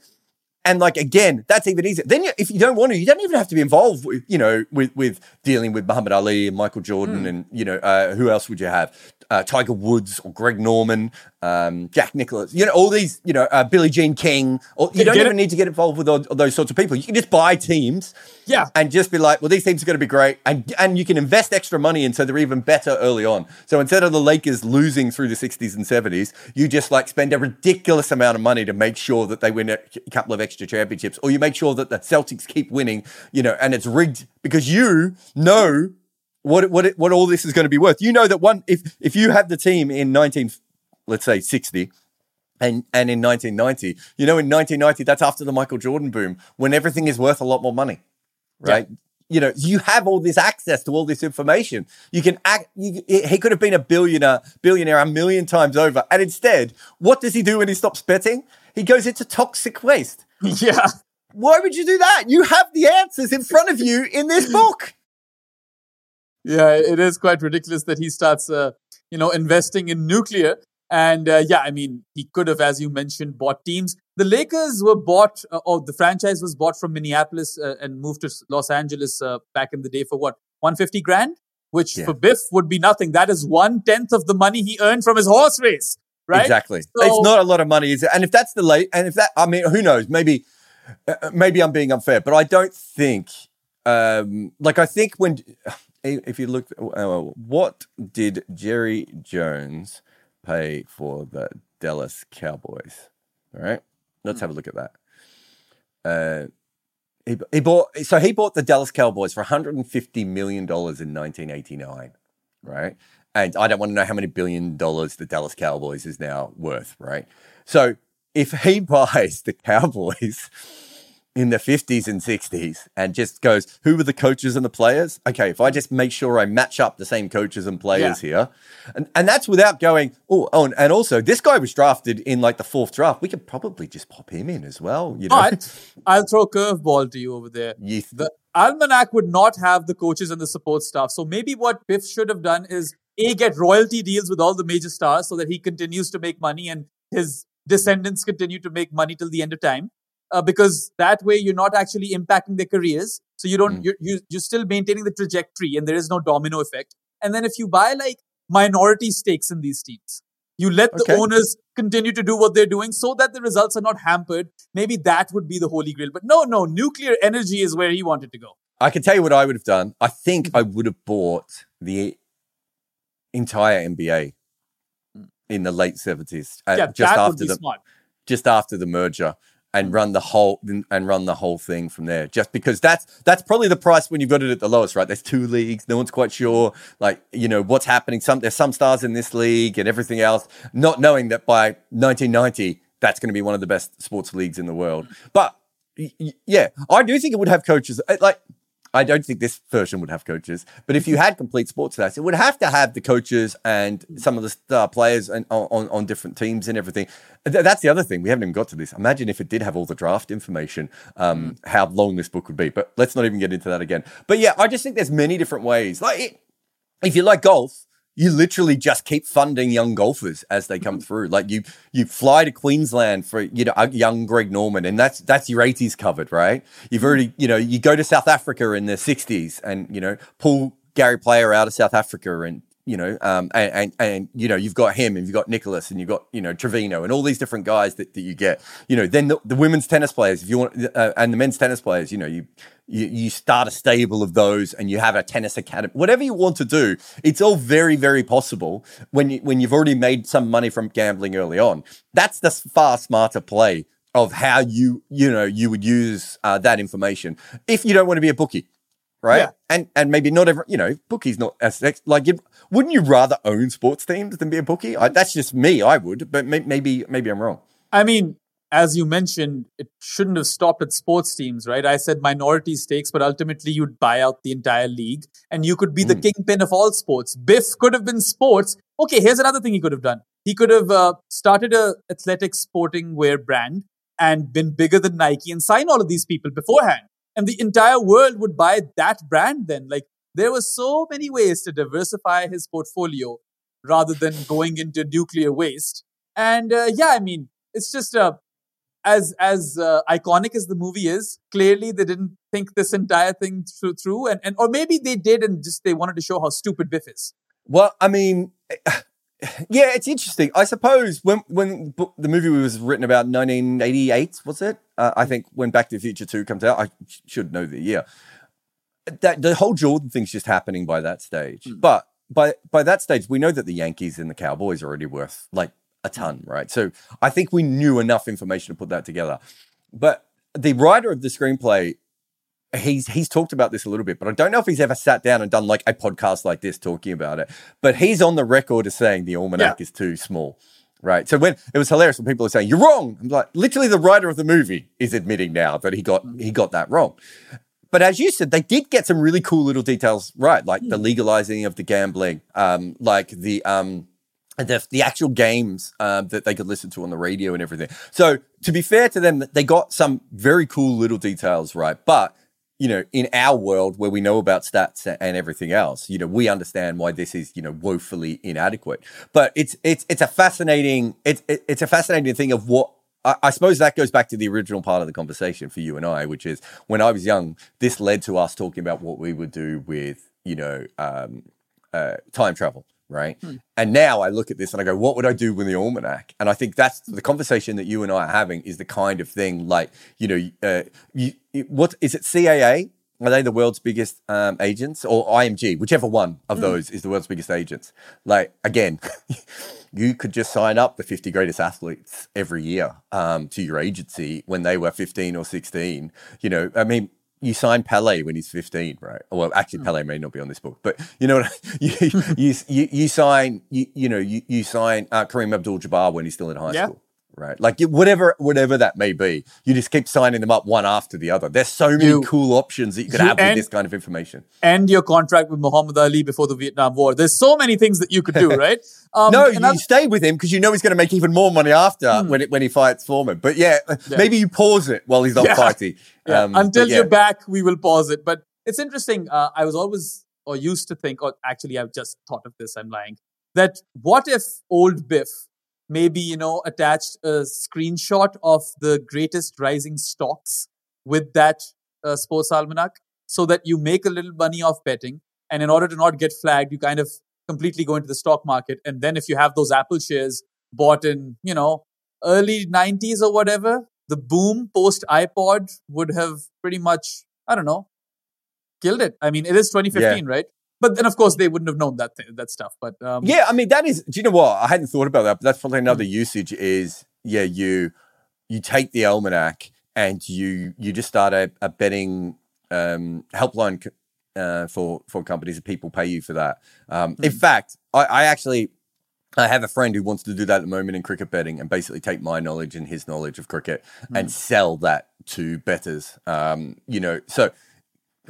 And like again, that's even easier. Then you, if you don't want to, you don't even have to be involved with you know with with dealing with Muhammad Ali and Michael Jordan and you know uh, who else would you have? Uh, Tiger Woods or Greg Norman, um, Jack Nicklaus, you know all these, you know uh, Billie Jean King. Or, you don't even it? need to get involved with all, all those sorts of people. You can just buy teams Yeah. and just be like, well, these teams are going to be great, and and you can invest extra money in so they're even better early on. So instead of the Lakers losing through the '60s and '70s, you just like spend a ridiculous amount of money to make sure that they win a couple of extra championships, or you make sure that the Celtics keep winning, you know, and it's rigged because you know what what it, what all this is going to be worth. You know that one if if you have the team in 19, let's say 60 And and in 1990, you know, in 1990, that's after the Michael Jordan boom, when everything is worth a lot more money, right? You know, you have all this access to all this information. You can act. You, he could have been a billionaire, billionaire a million times over, and instead, what does he do when he stops betting? He goes into toxic waste. (laughs) Yeah. Why would you do that? You have the answers in front of you in this book. Yeah, it is quite ridiculous that he starts, uh, you know, investing in nuclear. And uh, yeah, I mean, he could have, as you mentioned, bought teams. The Lakers were bought, uh, or the franchise was bought from Minneapolis uh, and moved to Los Angeles uh, back in the day for what, 150 grand? Which Yeah. for Biff would be nothing. That is one tenth of the money he earned from his horse race, right? Exactly. So- it's not a lot of money, is it? And if that's the late, and if that, I mean, who knows? Maybe, uh, maybe I'm being unfair, but I don't think. Um, like I think when, (sighs) if you look, uh, what did Jerry Jones pay for the Dallas Cowboys? All right, let's have a look at that. Uh, he, he bought so he bought the Dallas Cowboys for 150 million dollars in 1989, right? And I don't want to know how many billion dollars the Dallas Cowboys is now worth, right? So if he (laughs) buys the Cowboys in the 50s and 60s and just goes, who were the coaches and the players? Okay, if I just make sure I match up the same coaches and players here, and, and that's without going, oh, oh, and- and also this guy was drafted in like the fourth draft. We could probably just pop him in as well, you know? But I'll throw a curveball to you over there. The almanac would not have the coaches and the support staff. So maybe what Biff should have done is a get royalty deals with all the major stars so that he continues to make money and his descendants continue to make money till the end of time. Uh, because that way you're not actually impacting their careers. So you don't Mm. you're, you you're still maintaining the trajectory and there is no domino effect. And then if you buy like minority stakes in these teams, you let the Okay. owners continue to do what they're doing so that the results are not hampered. Maybe that would be the holy grail. But no, no, nuclear energy is where he wanted to go. I can tell you what I would have done. I think I would have bought the entire NBA in the late 70s, uh, yeah, just after the smart. just after the merger and run the whole and run the whole thing from there. Just because that's that's probably the price when you've got it at the lowest right? There's two leagues. No one's quite sure like you know what's happening. Some there's some stars in this league and everything else. Not knowing that by 1990 that's going to be one of the best sports leagues in the world. But yeah i do think it would have coaches Uh, like I don't think this version would have coaches, but if you had complete sports stats, it would have to have the coaches and some of the star players and on, on, different teams and everything. Th- That's the other thing. We haven't even got to this. Imagine if it did have all the draft information, um, how long this book would be. But let's not even get into that again. But yeah, I just think there's many different ways. Like it, if you like golf, you literally just keep funding young golfers as they come mm-hmm. through. Like you, you fly to Queensland for you know a young Greg Norman, and that's that's your eighties covered, right? You've mm-hmm. already you know you go to South Africa in the sixties, and you know pull Gary Player out of South Africa, and you know um and, and and you know you've got him, and you've got Nicklaus, and you've got you know Trevino, and all these different guys that, that you get. You know then the, the women's tennis players, if you want, uh, and the men's tennis players, you know you you, you start a stable of those and you have a tennis academy. Whatever you want to do it's all very very possible when you when you've already made some money from gambling early on. That's the far smarter play of how you you know you would use uh, that information. If you don't want to be a bookie right Yeah. and and maybe not every you know bookie's not as like you wouldn't you rather own sports teams than be a bookie I, that's just me i would but may, maybe maybe i'm wrong I mean, as you mentioned, it shouldn't have stopped at sports teams, right? I said minority stakes, but ultimately you'd buy out the entire league and you could be the Mm. kingpin of all sports. Biff could have been sports. Okay, here's another thing he could have done. He could have uh, started a athletic sporting wear brand and been bigger than Nike and sign all of these people beforehand. And the entire world would buy that brand then. Like there were so many ways to diversify his portfolio rather than going into nuclear waste. And uh, yeah, I mean, it's just uh, as as uh, iconic as the movie is. Clearly, they didn't think this entire thing through, through, and and or maybe they did, and just they wanted to show how stupid Biff is. Well, I mean, yeah, it's interesting. I suppose when when the movie was written about 1988, was it? Uh, I think when Back to the Future 2 comes out, I should know the year. That the whole Jordan thing's just happening by that stage. Mm. But by by that stage, we know that the Yankees and the Cowboys are already worth like a ton, right? So I think we knew enough information to put that together. But the writer of the screenplay he's he's talked about this a little bit, but I don't know if he's ever sat down and done like a podcast like this talking about it. But he's on the record as saying the almanac is too small. right? So when it was hilarious when people were saying you're wrong, I'm like, literally, the writer of the movie is admitting now that he got he got that wrong. But as you said, they did get some really cool little details right, like the legalizing of the gambling, um, like the um, the, the actual games um, that they could listen to on the radio and everything. So to be fair to them, they got some very cool little details right. But you know, in our world where we know about stats and everything else, you know, we understand why this is you know woefully inadequate. But it's it's it's a fascinating it's it's a fascinating thing of what I, suppose that goes back to the original part of the conversation for you and I, which is when I was young, this led to us talking about what we would do with you know um, uh, time travel right? Hmm. And now I look at this and I go, what would I do with the almanac? And I think that's the conversation that you and I are having is the kind of thing like, you know, uh, you, what is it? CAA? Are they the world's biggest um, agents or IMG? Whichever one of hmm. those is the world's biggest agents. Like again, (laughs) you could just sign up the 50 greatest athletes every year um, to your agency when they were 15 or 16. You know, I mean, you sign Pele when he's 15, right? Well, actually, hmm. Pele may not be on this book, but you know what? (laughs) you, you, you, you sign, you, you know, you, you sign uh, Kareem Abdul-Jabbar when he's still in high yeah. school right? Like whatever, whatever that may be, you just keep signing them up one after the other. There's so many you, cool options that you could you have with this kind of information. End your contract with Muhammad Ali before the Vietnam War. There's so many things that you could do, (laughs) right? Um, no, you stay with him because you know he's going to make even more money after hmm. when it, when he fights Foreman. But yeah, yeah, maybe you pause it while he's not yeah. fighting. (laughs) Um, Until you're back, we will pause it. But it's interesting. Uh, I was always or used to think, or actually, I've just thought of this. I'm lying. That what if old Biff maybe you know attached a screenshot of the greatest rising stocks with that uh, sports almanac so that you make a little money off betting. And in order to not get flagged you kind of completely go into the stock market. And then if you have those apple shares bought in you know early 90s or whatever the boom post ipod would have pretty much i don't know killed it. I mean it is 2015 yeah. right but then, of course, they wouldn't have known that th- that stuff. But um, yeah, I mean, that is. Do you know what? I hadn't thought about that. But that's probably another mm-hmm. usage. Is yeah, you you take the almanac and you you just start a, a betting um, helpline uh, for for companies that people pay you for that. Um, mm-hmm. In fact, I, I actually I have a friend who wants to do that at the moment in cricket betting and basically take my knowledge and his knowledge of cricket mm. and sell that to betters. Um, you know, so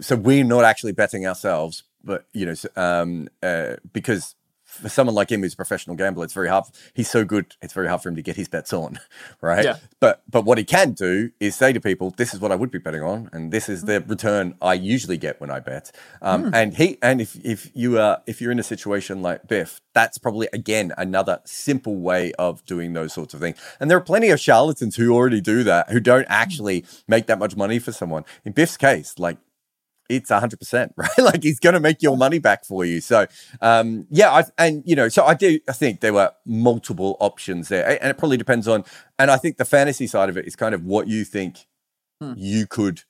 so we're not actually betting ourselves, but you know, um, uh, because for someone like him who's a professional gambler, it's very hard. He's so good; it's very hard for him to get his bets on, (laughs) right? Yeah. But but what he can do is say to people, "This is what I would be betting on, and this is the return I usually get when I bet." Um, mm. And he and if if you are if you're in a situation like Biff, that's probably again another simple way of doing those sorts of things. And there are plenty of charlatans who already do that, who don't actually make that much money for someone. In Biff's case, like it's 100% (laughs) right like he's going to make your money back for you so um, yeah I, and you know so i do i think there were multiple options there and it probably depends on and i think the fantasy side of it is kind of what you think hmm. you could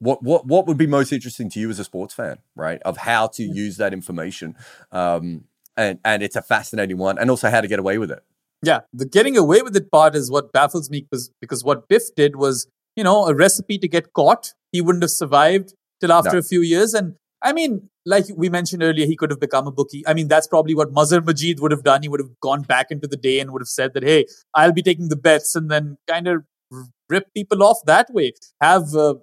what what what would be most interesting to you as a sports fan right of how to hmm. use that information um, and and it's a fascinating one and also how to get away with it yeah the getting away with it part is what baffles me because because what biff did was you know a recipe to get caught he wouldn't have survived till after no. a few years. And I mean, like we mentioned earlier, he could have become a bookie. I mean, that's probably what Mazhar Majeed would have done. He would have gone back into the day and would have said that, hey, I'll be taking the bets and then kind of rip people off that way. Have uh,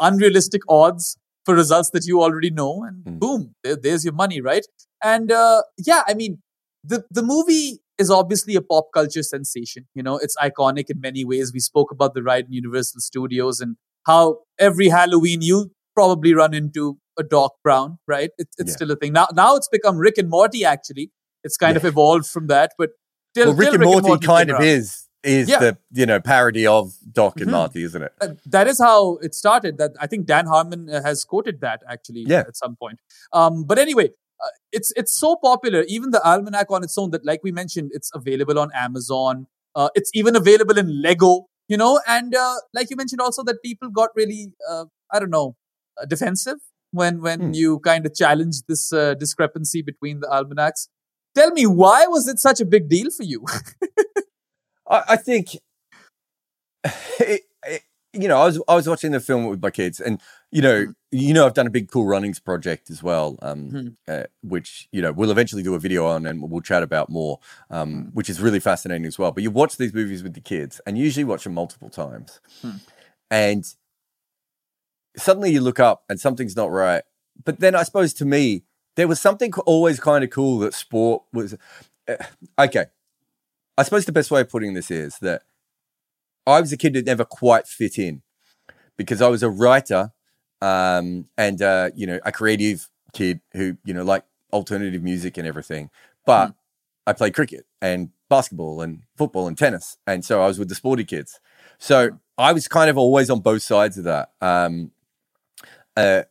unrealistic odds for results that you already know, and mm. boom, there, there's your money, right? And uh, yeah, I mean, the the movie is obviously a pop culture sensation. You know, it's iconic in many ways. We spoke about the ride in Universal Studios and how every Halloween you probably run into a Doc Brown, right? It, it's yeah. still a thing. Now, now it's become Rick and Morty. Actually, it's kind yeah. of evolved from that. But still, well, Rick, and, Rick Morty and, Morty kind of is is yeah. the you know parody of Doc and mm-hmm. Marty, isn't it? Uh, that is how it started. That I think Dan Harmon uh, has quoted that actually yeah. at some point. Um, but anyway, uh, it's it's so popular. Even the almanac on its own, that like we mentioned, it's available on Amazon. Uh, it's even available in Lego. You know, and uh, like you mentioned also that people got really uh, I don't know defensive when when hmm. you kind of challenge this uh, discrepancy between the almanacs. Tell me, why was it such a big deal for you? (laughs) I, I, think (laughs) it, it, you know, I was I was watching the film with my kids, and you know, Mm. you know, I've done a big cool runnings project as well, um, Mhm. uh, which you know we'll eventually do a video on, and we'll chat about more, um, which is really fascinating as well. But you watch these movies with the kids, and usually watch them multiple times, Hmm. and suddenly you look up and something's not right. But then I suppose to me, there was something always kind of cool that sport was. Uh, okay, I suppose the best way of putting this is that I was a kid that never quite fit in because I was a writer um, and uh, you know a creative kid who you know like alternative music and everything, but I played cricket and basketball and football and tennis, and so I was with the sporty kids. So I was kind of always on both sides of that. Um, uh,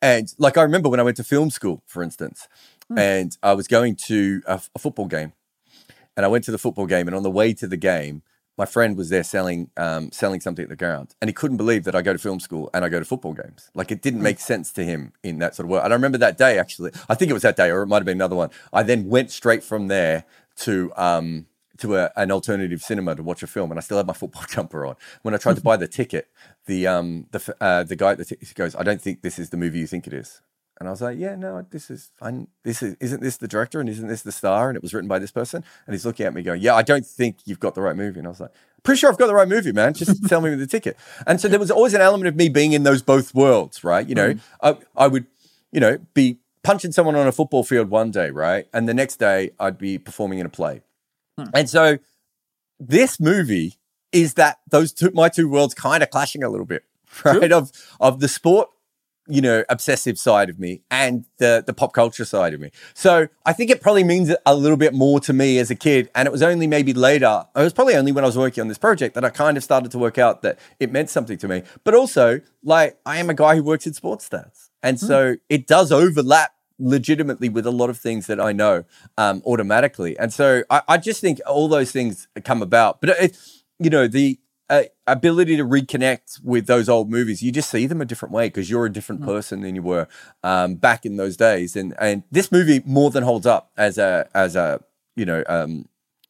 and like I remember when I went to film school, for instance, Hmm. and I was going to a, a football game, and I went to the football game, and on the way to the game, my friend was there selling um, selling something at the ground, and he couldn't believe that I go to film school and I go to football games. Like it didn't make sense to him in that sort of world. And I remember that day actually. I think it was that day, or it might have been another one. I then went straight from there to um, to a, an alternative cinema to watch a film, and I still had my football (laughs) jumper on. When I tried to buy the ticket, the um the uh, the guy at the t- he goes, "I don't think this is the movie you think it is." And I was like, "Yeah, no, this is fine. This is isn't this the director and isn't this the star? And it was written by this person." And he's looking at me going, "Yeah, I don't think you've got the right movie." And I was like, "Pretty sure I've got the right movie, man. Just tell me the ticket." And so there was always an element of me being in those both worlds, right? You know, I, I would, you know, be punching someone on a football field one day, right, and the next day I'd be performing in a play. And so this movie is that those two my two worlds kind of clashing a little bit, (laughs) right? Of of the sport, you know, obsessive side of me and the the pop culture side of me. So I think it probably means a little bit more to me as a kid. And it was only maybe later, it was probably only when I was working on this project that I kind of started to work out that it meant something to me. But also, like I am a guy who works in sports stats. And so it does overlap legitimately with a lot of things that I know um, automatically. And so I, I just think all those things come about. But it, you know, the uh, ability to reconnect with those old movies, you just see them a different way because you're a different person than you were um, back in those days. And and this movie more than holds up as a as a you know um,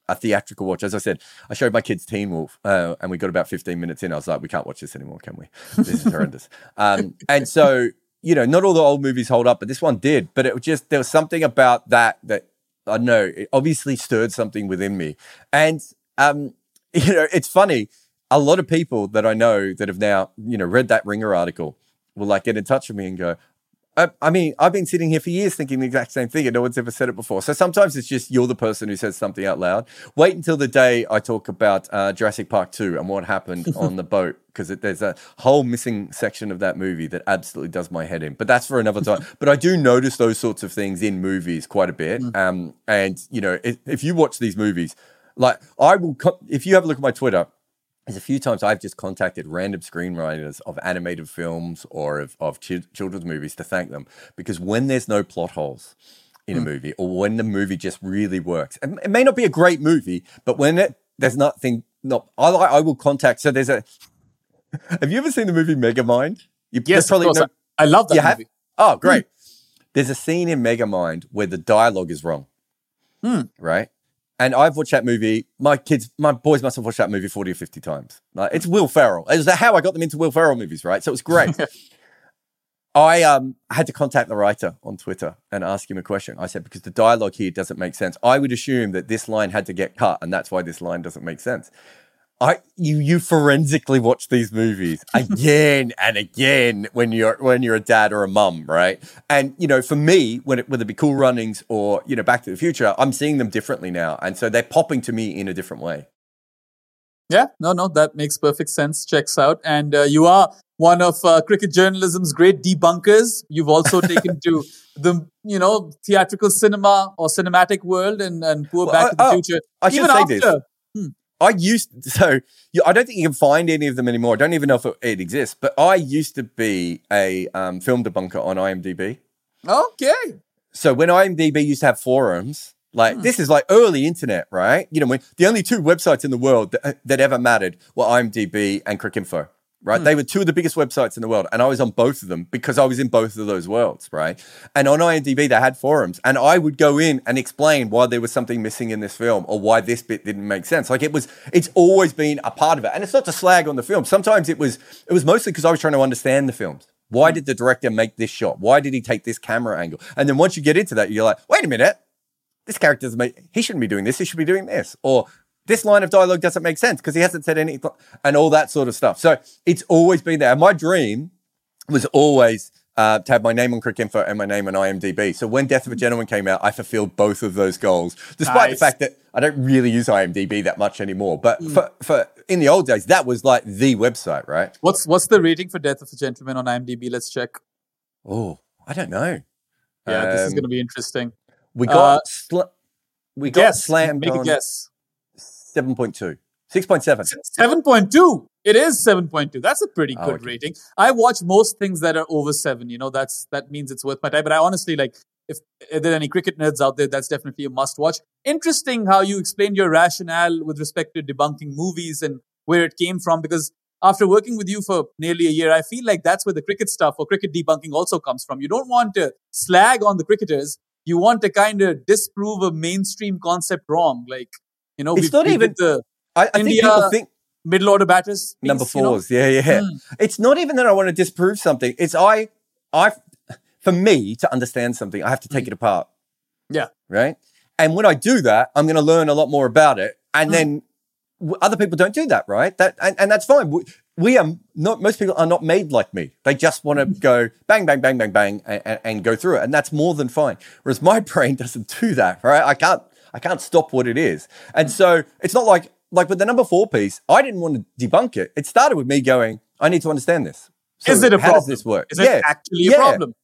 a theatrical watch. As I said, I showed my kids Teen Wolf, uh, and we got about 15 minutes in. I was like, we can't watch this anymore, can we? This is (laughs) horrendous. Um, and so, you know, not all the old movies hold up, but this one did. But it was just there was something about that that I don't know. It obviously stirred something within me, and um, (laughs) you know, it's funny. A lot of people that I know that have now, you know, read that Ringer article will like get in touch with me and go, I, I mean, I've been sitting here for years thinking the exact same thing, and no one's ever said it before. So sometimes it's just you're the person who says something out loud. Wait until the day I talk about uh, Jurassic Park 2 and what happened (laughs) on the boat, because there's a whole missing section of that movie that absolutely does my head in. But that's for another time. (laughs) but I do notice those sorts of things in movies quite a bit. Um, and, you know, if, if you watch these movies, like I will, co- if you have a look at my Twitter, there's a few times I've just contacted random screenwriters of animated films or of, of chi- children's movies to thank them because when there's no plot holes in a movie or when the movie just really works, and it may not be a great movie, but when it there's nothing, not I, I will contact. So there's a. (laughs) Have you ever seen the movie Megamind? You Yes, course. no- I, love that you have? movie. Oh, great. There's a scene in Megamind where the dialogue is wrong. Hmm. Right? And I've watched that movie. My kids, my boys must have watched that movie 40 or 50 times. Like, it's Will Ferrell. It's how I got them into Will Ferrell movies, right? So it's great. (laughs) I um, had to contact the writer on Twitter and ask him a question. I said, because the dialogue here doesn't make sense. I would assume that this line had to get cut, and that's why this line doesn't make sense. I you you forensically watch these movies (laughs) again and again when you're when you're a dad or a mum, right? And you know, for me, when it, whether it be Cool Runnings or you know Back to the Future, I'm seeing them differently now, and so they're popping to me in a different way. Yeah, no, no, that makes perfect sense. Checks out. And uh, you are one of uh, cricket journalism's great debunkers. You've also (laughs) taken to the, you know, theatrical cinema or cinematic world and, and poor Well, Back I- to the oh, Future. I should Even say after, this. I used (laughs) so you, I don't think you can find any of them anymore. I don't even know if it, it exists. But I used to be a um, film debunker on IMDb. Okay. So when IMDb used to have forums, like this is like early internet, right? You know, when the only two websites in the world that, that ever mattered were IMDb and CricInfo, right? Hmm. They were two of the biggest websites in the world, and I was on both of them because I was in both of those worlds, right? And on IMDb, they had forums, and I would go in and explain why there was something missing in this film or why this bit didn't make sense. Like it was, it's always been a part of it, and it's not to slag on the film. Sometimes it was, it was mostly because I was trying to understand the films. Why hmm. did the director make this shot? Why did he take this camera angle? And then once you get into that, you're like, wait a minute, this character's make, he shouldn't be doing this. He should be doing this, or this line of dialogue doesn't make sense because he hasn't said anything and all that sort of stuff. So it's always been there. And my dream was always uh, to have my name on Cricinfo and my name on IMDb. So when Death of a Gentleman came out, I fulfilled both of those goals, despite Nice. the fact that I don't really use IMDb that much anymore. But for, for in the old days, that was like the website, right? What's what's the rating for Death of a Gentleman on IMDb? Let's check. Oh, I don't know. Yeah, this is Um, going to be interesting. We got Uh, sl- we got Guess. slammed Make a guess. 7.2. 6.7. Seven point two. It is seven point two. That's a pretty Oh, good okay. rating. I watch most things that are over seven. You know, that's that means it's worth my time. But I honestly like if, if there are any cricket nerds out there, that's definitely a must watch. Interesting how you explained your rationale with respect to debunking movies and where it came from. Because after working with you for nearly a year, I feel like that's where the cricket stuff or cricket debunking also comes from. You don't want to slag on the cricketers. You want to kind of disprove a mainstream concept wrong. Like, you know, It's not even- the I, I think people think middle order batters. piece, number you know? fours. Yeah, yeah. Mm. It's not even that I want to disprove something. It's I, I, for me to understand something, I have to take it apart. Mm. Yeah. Right. And when I do that, I'm going to learn a lot more about it. And Mm. then w- other people don't do that, right? That and, and that's fine. We, we are not. Most people are not made like me. They just want Mm. to go bang, bang, bang, bang, bang, and, and go through it, and that's more than fine. Whereas my (laughs) brain doesn't do that, right? I can't. I can't stop what it is, and so it's not like like with the number four piece. I didn't want to debunk it. It started with me going, I need to understand this. So is it a how problem? does this work? Is it actually a Yeah. problem?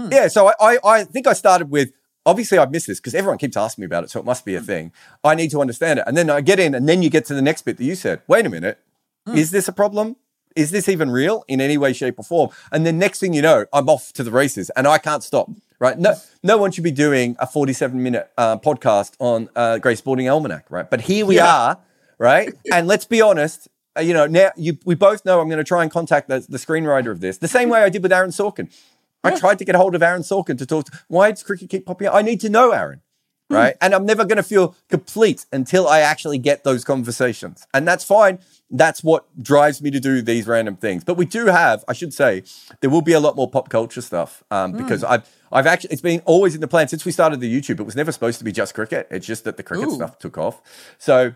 Hmm. Yeah, so I, I, I think I started with obviously I've missed this because everyone keeps asking me about it, so it must be a hmm. thing. I need to understand it. And then I get in, and then you get to the next bit that you said, wait a minute, hmm. is this a problem? Is this even real in any way, shape, or form? And then next thing you know, I'm off to the races and I can't stop. Right? No, no one should be doing a 47 minute uh, podcast on uh, Gray Sporting Almanac, right? But here we Yeah. are, right? and let's be honest, uh, you know, now you, we both know I'm going to try and contact the, the screenwriter of this the same way I did with Aaron Sorkin. I tried to get hold of Aaron Sorkin to talk. To, why does cricket keep popping up? I need to know Aaron, right? And I'm never going to feel complete until I actually get those conversations, and that's fine. That's what drives me to do these random things. But we do have, I should say, there will be a lot more pop culture stuff um, because I've I've actually it's been always in the plan since we started the YouTube. It was never supposed to be just cricket. It's just that the cricket Ooh. stuff took off. So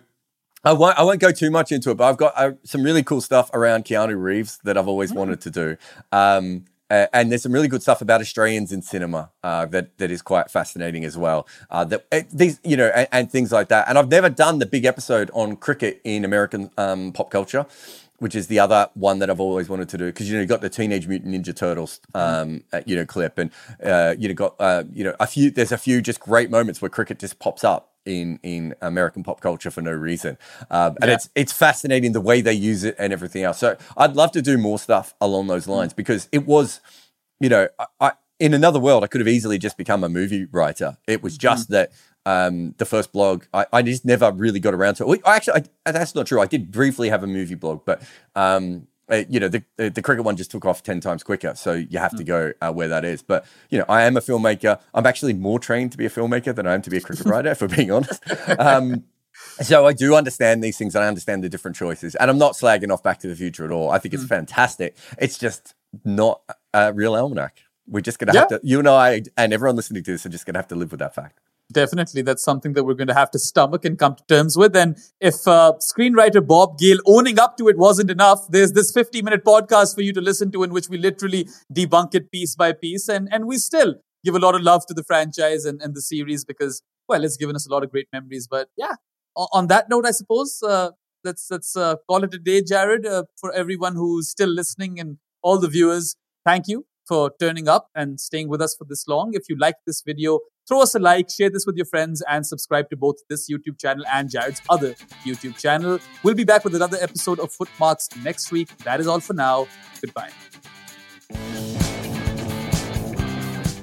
I won't, I won't go too much into it, but I've got uh, some really cool stuff around Keanu Reeves that I've always wanted to do. Um, uh, and there's some really good stuff about Australians in cinema uh, that that is quite fascinating as well. Uh, that uh, these you know and, and things like that. And I've never done the big episode on cricket in American um, pop culture, which is the other one that I've always wanted to do because you know you got the Teenage Mutant Ninja Turtles um, uh, you know clip and uh, you know got uh, you know a few there's a few just great moments where cricket just pops up in in American pop culture for no reason, um, and Yeah. it's it's fascinating the way they use it and everything else. So I'd love to do more stuff along those lines because it was, you know, I, I in another world I could have easily just become a movie writer. It was just that. Um, the first blog, I, I just never really got around to it. Well, Actually, I, that's not true. I did briefly have a movie blog, but um, uh, you know, the, the the cricket one just took off ten times quicker. So you have to go uh, where that is. But you know, I am a filmmaker. I'm actually more trained to be a filmmaker than I am to be a cricket writer, if we're being honest. (laughs) Um, so I do understand these things. and I understand the different choices, and I'm not slagging off Back to the Future at all. I think it's fantastic. It's just not a real almanac. We're just gonna have to. You and I and everyone listening to this are just gonna have to live with that fact. Definitely, that's something that we're going to have to stomach and come to terms with. And if uh, screenwriter Bob Gale owning up to it wasn't enough, there's this 50 minute podcast for you to listen to in which we literally debunk it piece by piece. And, and we still give a lot of love to the franchise and, and the series because, well, it's given us a lot of great memories. But yeah, on that note, I suppose uh, let's, let's uh, call it a day, Jarrod, uh, for everyone who's still listening and all the viewers. Thank you for turning up and staying with us for this long. If you liked this video, throw us a like, share this with your friends, and subscribe to both this YouTube channel and Jarrod's other YouTube channel. We'll be back with another episode of Footmarks next week. That is all for now. Goodbye.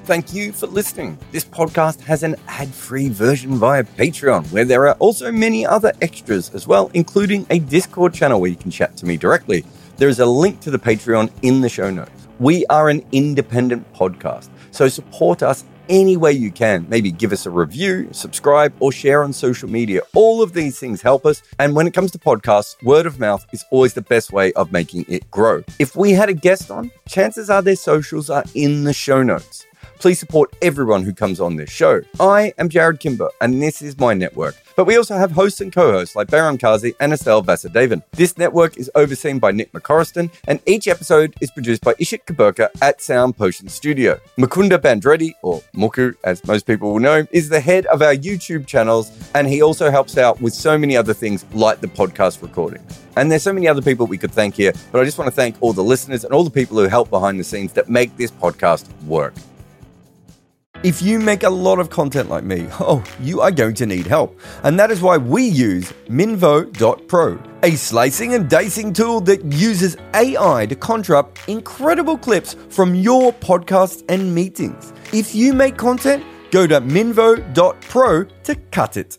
Thank you for listening. This podcast has an ad free version via Patreon, where there are also many other extras as well, including a Discord channel where you can chat to me directly. there is a link to the Patreon in the show notes. We are an independent podcast, so support us any way you can. Maybe give us a review, subscribe, or share on social media. All of these things help us. And when it comes to podcasts, word of mouth is always the best way of making it grow. If we had a guest on, chances are their socials are in the show notes. Please support everyone who comes on this show. I am Jarrod Kimber, and this is my network. But we also have hosts and co-hosts like Behram Qazi and Estelle Vasudevan. This network is overseen by Nick McCorriston, and each episode is produced by Ishit Kuberkar at Sound Potion Studio. Mukunda Bandreddi, or Muku as most people will know, is the head of our YouTube channels, and he also helps out with so many other things like the podcast recording. And there's so many other people we could thank here, but I just want to thank all the listeners and all the people who help behind the scenes that make this podcast work. If you make a lot of content like me, (laughs) oh, you are going to need help. And that is why we use Minvo.pro, a slicing and dicing tool that uses AI to conjure up incredible clips from your podcasts and meetings. If you make content, go to Minvo.pro to cut it.